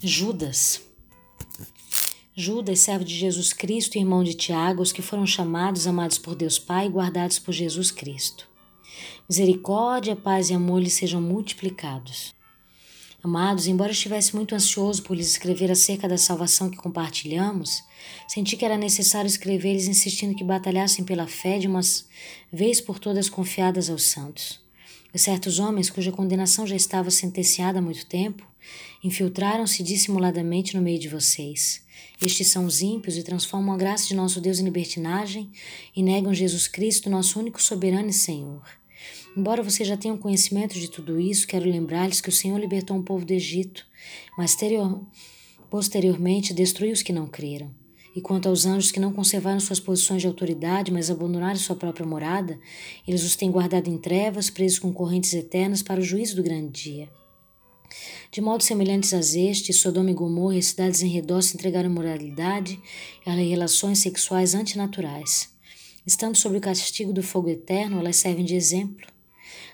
Judas. Judas, servo de Jesus Cristo e irmão de Tiago, os que foram chamados, amados por Deus Pai e guardados por Jesus Cristo. Misericórdia, paz e amor lhes sejam multiplicados. Amados, embora estivesse muito ansioso por lhes escrever acerca da salvação que compartilhamos, senti que era necessário escrever-lhes insistindo que batalhassem pela fé de uma vez por todas confiadas aos santos. Certos homens, cuja condenação já estava sentenciada há muito tempo, infiltraram-se dissimuladamente no meio de vocês. Estes são os ímpios e transformam a graça de nosso Deus em libertinagem e negam Jesus Cristo, nosso único soberano e Senhor. Embora vocês já tenham conhecimento de tudo isso, quero lembrar-lhes que o Senhor libertou um povo do Egito, mas posteriormente destruiu os que não creram. E quanto aos anjos que não conservaram suas posições de autoridade, mas abandonaram sua própria morada, eles os têm guardado em trevas, presos com correntes eternas para o juízo do grande dia. De modo semelhantes a este, Sodoma e Gomorra e as cidades em redor se entregaram à moralidade e a relações sexuais antinaturais. Estando sob o castigo do fogo eterno, elas servem de exemplo.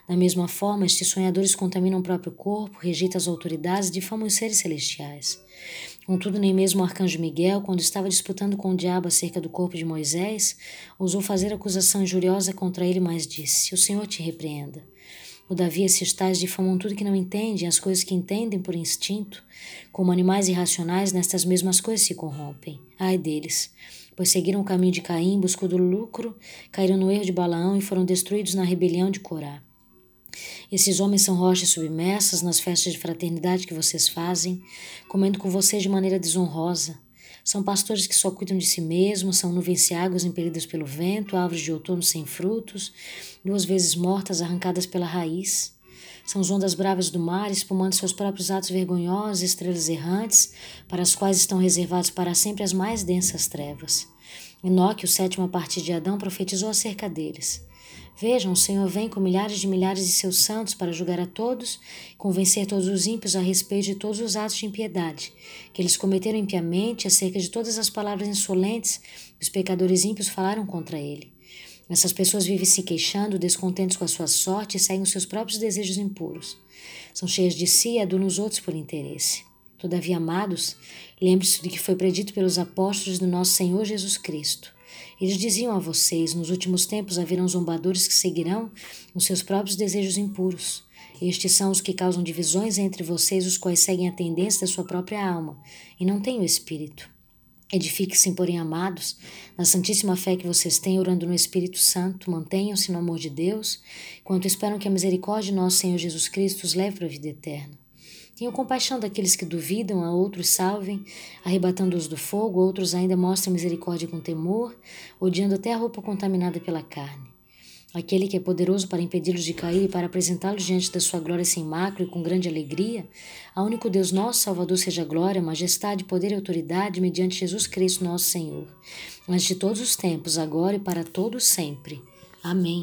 Da mesma forma, estes sonhadores contaminam o próprio corpo, rejeitam as autoridades e difamam os seres celestiais. Contudo, nem mesmo o arcanjo Miguel, quando estava disputando com o diabo acerca do corpo de Moisés, ousou fazer acusação injuriosa contra ele, mas disse: O Senhor te repreenda. Todavia, esses tais difamam tudo que não entendem, as coisas que entendem por instinto, como animais irracionais, nestas mesmas coisas se corrompem. Ai deles! Pois seguiram o caminho de Caim, buscou do lucro, caíram no erro de Balaão e foram destruídos na rebelião de Corá. Esses homens são rochas submersas nas festas de fraternidade que vocês fazem, comendo com vocês de maneira desonrosa. São pastores que só cuidam de si mesmos, são nuvens e águas impelidas pelo vento, árvores de outono sem frutos, duas vezes mortas, arrancadas pela raiz. São as ondas bravas do mar, espumando seus próprios atos vergonhosos, estrelas errantes, para as quais estão reservados para sempre as mais densas trevas. Enoque, o sétimo a partir de Adão, profetizou acerca deles. Vejam, o Senhor vem com milhares de milhares de seus santos para julgar a todos, convencer todos os ímpios a respeito de todos os atos de impiedade, que eles cometeram impiamente acerca de todas as palavras insolentes que os pecadores ímpios falaram contra ele. Essas pessoas vivem se queixando, descontentes com a sua sorte e seguem os seus próprios desejos impuros. São cheias de si e adulam os outros por interesse. Todavia, amados, lembre-se de que foi predito pelos apóstolos do nosso Senhor Jesus Cristo. Eles diziam a vocês: nos últimos tempos haverão zombadores que seguirão os seus próprios desejos impuros. Estes são os que causam divisões entre vocês, os quais seguem a tendência da sua própria alma e não têm o Espírito. Edifiquem-se, porém, amados, na santíssima fé que vocês têm, orando no Espírito Santo, mantenham-se no amor de Deus, enquanto esperam que a misericórdia de nosso Senhor Jesus Cristo os leve para a vida eterna. Tenham compaixão daqueles que duvidam, a outros salvem, arrebatando-os do fogo, outros ainda mostrem misericórdia com temor, odiando até a roupa contaminada pela carne. Aquele que é poderoso para impedi-los de cair e para apresentá-los diante da sua glória sem mácula e com grande alegria, a único Deus nosso, Salvador, seja glória, majestade, poder e autoridade mediante Jesus Cristo, nosso Senhor, antes de todos os tempos, agora e para todos sempre. Amém.